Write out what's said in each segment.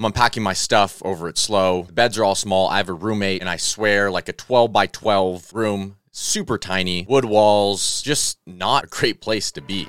I'm unpacking my stuff over at SLO. The beds are all small. I have a roommate, and I swear, like a 12 by 12 room, super tiny, wood walls, just not a great place to be.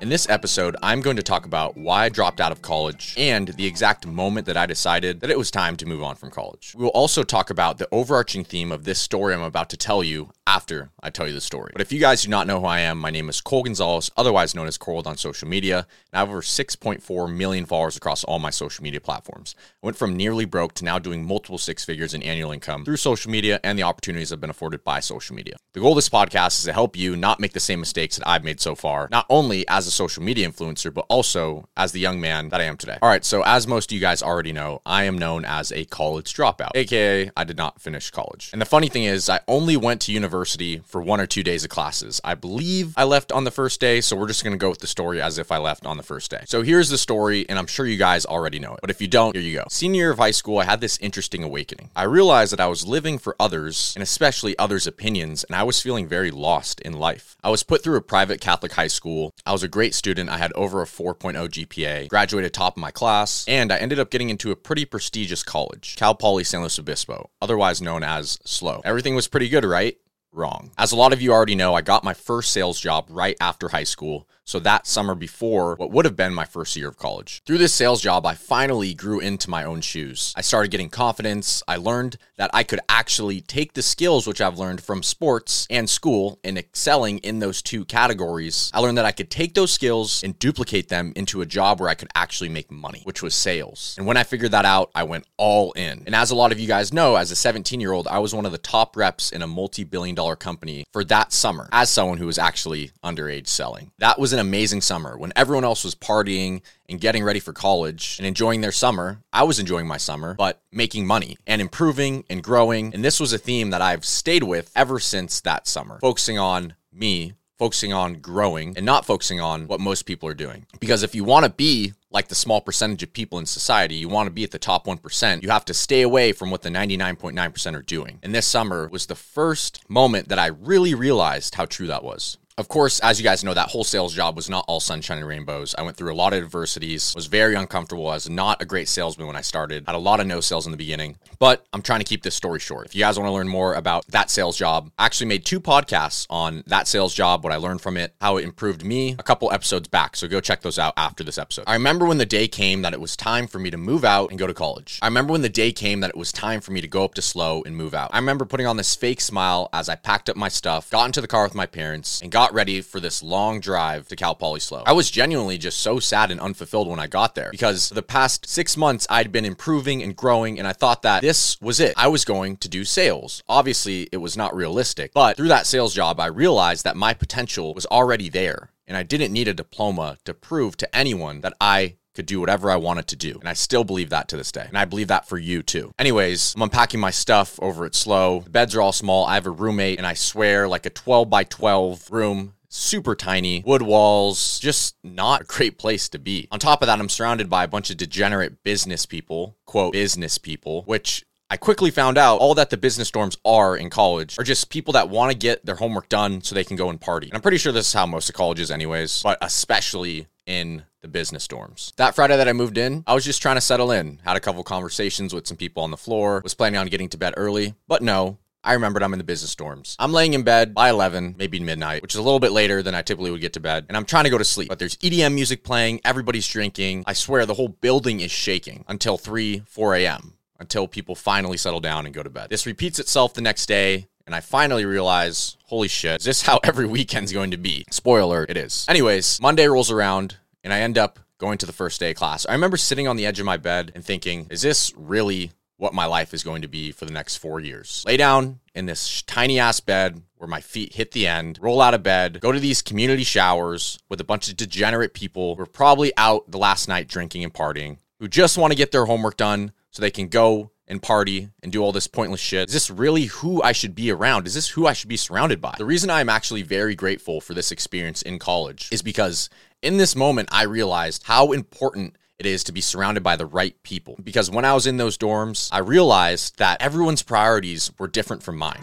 In this episode, I'm going to talk about why I dropped out of college and the exact moment that I decided that it was time to move on from college. We will also talk about the overarching theme of this story I'm about to tell you after I tell you the story. But if you guys do not know who I am, my name is Cole Gonzalez, otherwise known as Coiled on social media, and I have over 6.4 million followers across all my social media platforms. I went from nearly broke to now doing multiple six figures in annual income through social media and the opportunities I've been afforded by social media. The goal of this podcast is to help you not make the same mistakes that I've made so far, not only as a social media influencer, but also as the young man that I am today. All right, so as most of you guys already know, I am known as a college dropout, aka I did not finish college. And the funny thing is, I only went to university for one or two days of classes. I believe I left on the first day, so we're just gonna go with the story as if I left on the first day. So here's the story, and I'm sure you guys already know it. But if you don't, here you go. Senior year of high school, I had this interesting awakening. I realized that I was living for others, and especially others' opinions, and I was feeling very lost in life. I was put through a private Catholic high school. I was a great student. I had over a 4.0 GPA, graduated top of my class, and I ended up getting into a pretty prestigious college, Cal Poly San Luis Obispo, otherwise known as SLO. Everything was pretty good, right? Wrong. As a lot of you already know, I got my first sales job right after high school, so that summer before what would have been my first year of college. Through this sales job, I finally grew into my own shoes. I started getting confidence. I learned that I could actually take the skills which I've learned from sports and school and excelling in those two categories. I learned that I could take those skills and duplicate them into a job where I could actually make money, which was sales. And when I figured that out, I went all in. And as a lot of you guys know, as a 17 year old, I was one of the top reps in a multi billion dollar company for that summer as someone who was actually underage selling. That was an amazing summer when everyone else was partying and getting ready for college and enjoying their summer. I was enjoying my summer, but making money and improving and growing. And this was a theme that I've stayed with ever since that summer, focusing on me focusing on growing and not focusing on what most people are doing. Because if you want to be like the small percentage of people in society, you want to be at the top 1%, you have to stay away from what the 99.9% are doing. And this summer was the first moment that I really realized how true that was. Of course, as you guys know, that whole sales job was not all sunshine and rainbows. I went through a lot of adversities, was very uncomfortable. I was not a great salesman when I started, had a lot of no sales in the beginning, but I'm trying to keep this story short. If you guys want to learn more about that sales job, I actually made two podcasts on that sales job, what I learned from it, how it improved me a couple episodes back. So go check those out after this episode. I remember when the day came that it was time for me to move out and go to college. I remember when the day came that it was time for me to go up to SLO and move out. I remember putting on this fake smile as I packed up my stuff, got into the car with my parents, and got ready for this long drive to Cal Poly SLO. I was genuinely just so sad and unfulfilled when I got there because the past six months I'd been improving and growing, and I thought that this was it. I was going to do sales. Obviously, it was not realistic, but through that sales job, I realized that my potential was already there. And I didn't need a diploma to prove to anyone that I could do whatever I wanted to do. And I still believe that to this day. And I believe that for you too. Anyways, I'm unpacking my stuff over at SLO. The beds are all small. I have a roommate, and I swear, like a 12 by 12 room super tiny wood walls, just not a great place to be. On top of that, I'm surrounded by a bunch of degenerate business people, quote, business people, which I quickly found out all that the business dorms are in college are just people that want to get their homework done so they can go and party. And I'm pretty sure this is how most of colleges, anyways, but especially in the business dorms. That Friday that I moved in, I was just trying to settle in, had a couple conversations with some people on the floor, was planning on getting to bed early, but no, I remembered I'm in the business dorms. I'm laying in bed by 11, maybe midnight, which is a little bit later than I typically would get to bed. And I'm trying to go to sleep, but there's EDM music playing, everybody's drinking. I swear the whole building is shaking until 3, 4 a.m., until people finally settle down and go to bed. This repeats itself the next day. And I finally realize, holy shit, is this how every weekend's going to be? Spoiler, it is. Anyways, Monday rolls around and I end up going to the first day of class. I remember sitting on the edge of my bed and thinking, is this really what my life is going to be for the next four years. Lay down in this tiny ass bed where my feet hit the end, roll out of bed, go to these community showers with a bunch of degenerate people who are probably out the last night drinking and partying. who just want to get their homework done so they can go and party and do all this pointless shit. Is this really who I should be around? Is this who I should be surrounded by? The reason I'm actually very grateful for this experience in college is because in this moment, I realized how important it is to be surrounded by the right people. Because when I was in those dorms, I realized that everyone's priorities were different from mine.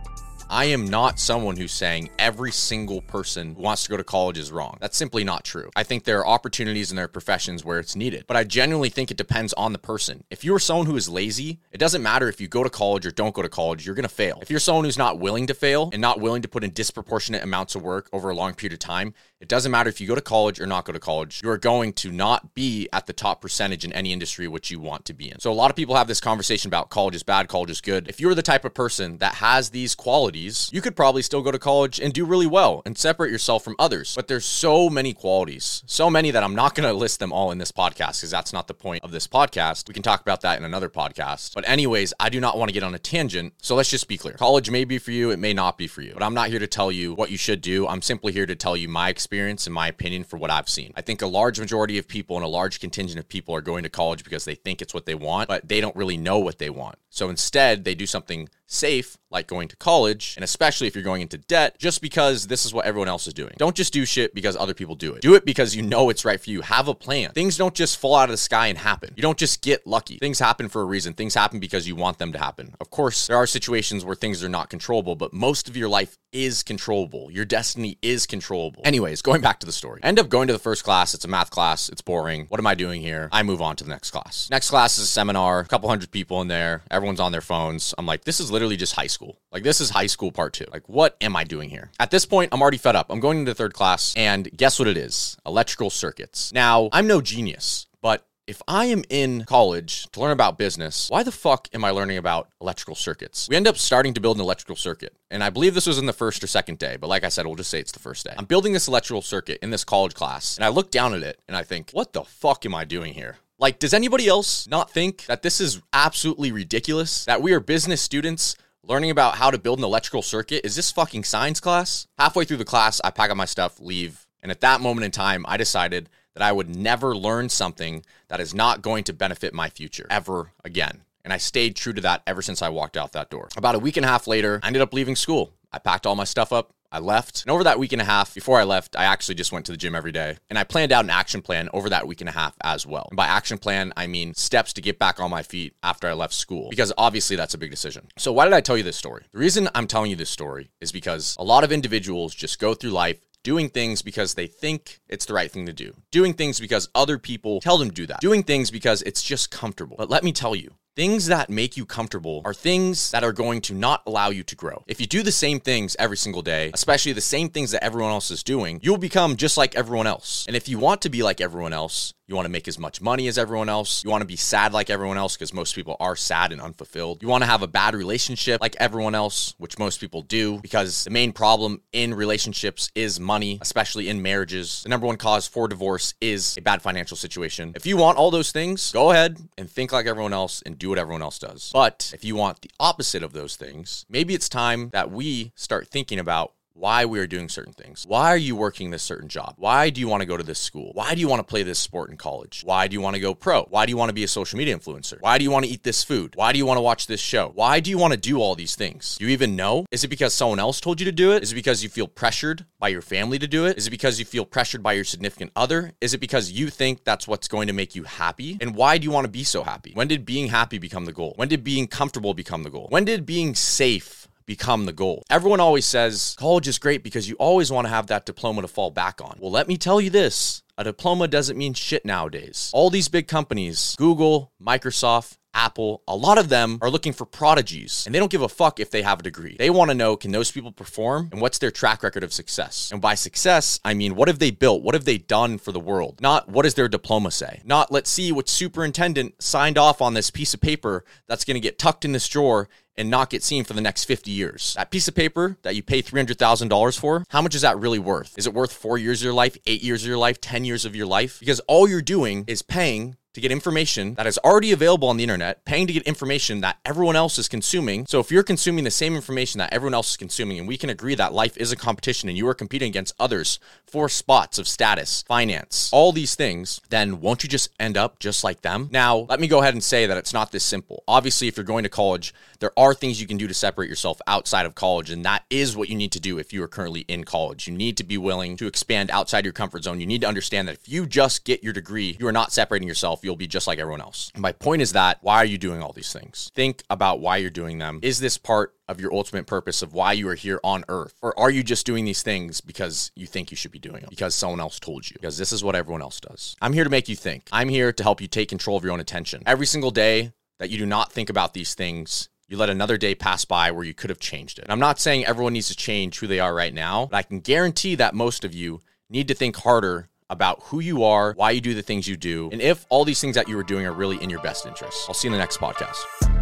I am not someone who's saying every single person who wants to go to college is wrong. That's simply not true. I think there are opportunities in their professions where it's needed, but I genuinely think it depends on the person. If you're someone who is lazy, it doesn't matter if you go to college or don't go to college, you're going to fail. If you're someone who's not willing to fail and not willing to put in disproportionate amounts of work over a long period of time, it doesn't matter if you go to college or not go to college. You are going to not be at the top percentage in any industry which you want to be in. So a lot of people have this conversation about college is bad, college is good. If you're the type of person that has these qualities, you could probably still go to college and do really well and separate yourself from others. But there's so many qualities, so many that I'm not going to list them all in this podcast because that's not the point of this podcast. We can talk about that in another podcast. But anyways, I do not want to get on a tangent. So let's just be clear. College may be for you, it may not be for you. But I'm not here to tell you what you should do. I'm simply here to tell you my experience and my opinion for what I've seen. I think a large majority of people and a large contingent of people are going to college because they think it's what they want, but they don't really know what they want. So instead, they do something safe, like going to college, and especially if you're going into debt, just because this is what everyone else is doing. Don't just do shit because other people do it. Do it because you know it's right for you. Have a plan. Things don't just fall out of the sky and happen. You don't just get lucky. Things happen for a reason. Things happen because you want them to happen. Of course, there are situations where things are not controllable, but most of your life is controllable. Your destiny is controllable. Anyways, going back to the story. I end up going to the first class. It's a math class. It's boring. What am I doing here? I move on to the next class. Next class is a seminar, a couple hundred people in there. Everyone's on their phones. I'm like, this is literally just high school. Like, this is high school part two. Like, what am I doing here? At this point, I'm already fed up. I'm going into third class, and guess what it is? Electrical circuits. Now, I'm no genius, but if I am in college to learn about business, why the fuck am I learning about electrical circuits? We end up starting to build an electrical circuit. And I believe this was in the first or second day, but like I said, we'll just say it's the first day. I'm building this electrical circuit in this college class, and I look down at it and I think, what the fuck am I doing here? Like, does anybody else not think that this is absolutely ridiculous? That we are business students learning about how to build an electrical circuit? Is this fucking science class? Halfway through the class, I pack up my stuff, leave. And at that moment in time, I decided that I would never learn something that is not going to benefit my future ever again. And I stayed true to that ever since I walked out that door. About a week and a half later, I ended up leaving school. I packed all my stuff up, I left. And over that week and a half, before I left, I actually just went to the gym every day. And I planned out an action plan over that week and a half as well. And by action plan, I mean steps to get back on my feet after I left school, because obviously that's a big decision. So, why did I tell you this story? The reason I'm telling you this story is because a lot of individuals just go through life doing things because they think it's the right thing to do, doing things because other people tell them to do that, doing things because it's just comfortable. But let me tell you, Things that make you comfortable are things that are going to not allow you to grow. If you do the same things every single day, especially the same things that everyone else is doing, you'll become just like everyone else. And if you want to be like everyone else, you want to make as much money as everyone else. You want to be sad like everyone else because most people are sad and unfulfilled. You want to have a bad relationship like everyone else, which most people do because the main problem in relationships is money, especially in marriages. The number one cause for divorce is a bad financial situation. If you want all those things, go ahead and think like everyone else and do what everyone else does. But if you want the opposite of those things, maybe it's time that we start thinking about why we are doing certain things. Why are you working this certain job? Why do you want to go to this school? Why do you want to play this sport in college? Why do you want to go pro? Why do you want to be a social media influencer? Why do you want to eat this food? Why do you want to watch this show? Why do you want to do all these things? Do you even know? Is it because someone else told you to do it? Is it because you feel pressured by your family to do it? Is it because you feel pressured by your significant other? Is it because you think that's what's going to make you happy? And why do you want to be so happy? When did being happy become the goal? When did being comfortable become the goal? When did being safe become the goal. Everyone always says college is great because you always want to have that diploma to fall back on. Well, let me tell you this. A diploma doesn't mean shit nowadays. All these big companies, Google, Microsoft, Apple, a lot of them are looking for prodigies and they don't give a fuck if they have a degree. They want to know can those people perform and what's their track record of success? And by success, I mean what have they built? What have they done for the world? Not what does their diploma say? Not let's see what superintendent signed off on this piece of paper that's going to get tucked in this drawer and not get seen for the next 50 years. That piece of paper that you pay $300,000 for, how much is that really worth? Is it worth four years of your life, eight years of your life, 10 years of your life? Because all you're doing is paying to get information that is already available on the internet, paying to get information that everyone else is consuming. So if you're consuming the same information that everyone else is consuming, and we can agree that life is a competition and you are competing against others for spots of status, finance, all these things, then won't you just end up just like them? Now, let me go ahead and say that it's not this simple. Obviously, if you're going to college, there are things you can do to separate yourself outside of college, and that is what you need to do if you are currently in college. You need to be willing to expand outside your comfort zone. You need to understand that if you just get your degree, you are not separating yourself you'll be just like everyone else. My point is that why are you doing all these things? Think about why you're doing them. Is this part of your ultimate purpose of why you are here on earth? Or are you just doing these things because you think you should be doing them because someone else told you? Because this is what everyone else does. I'm here to make you think. I'm here to help you take control of your own attention. Every single day that you do not think about these things, you let another day pass by where you could have changed it. And I'm not saying everyone needs to change who they are right now, but I can guarantee that most of you need to think harder about who you are, why you do the things you do, and if all these things that you are doing are really in your best interest. I'll see you in the next podcast.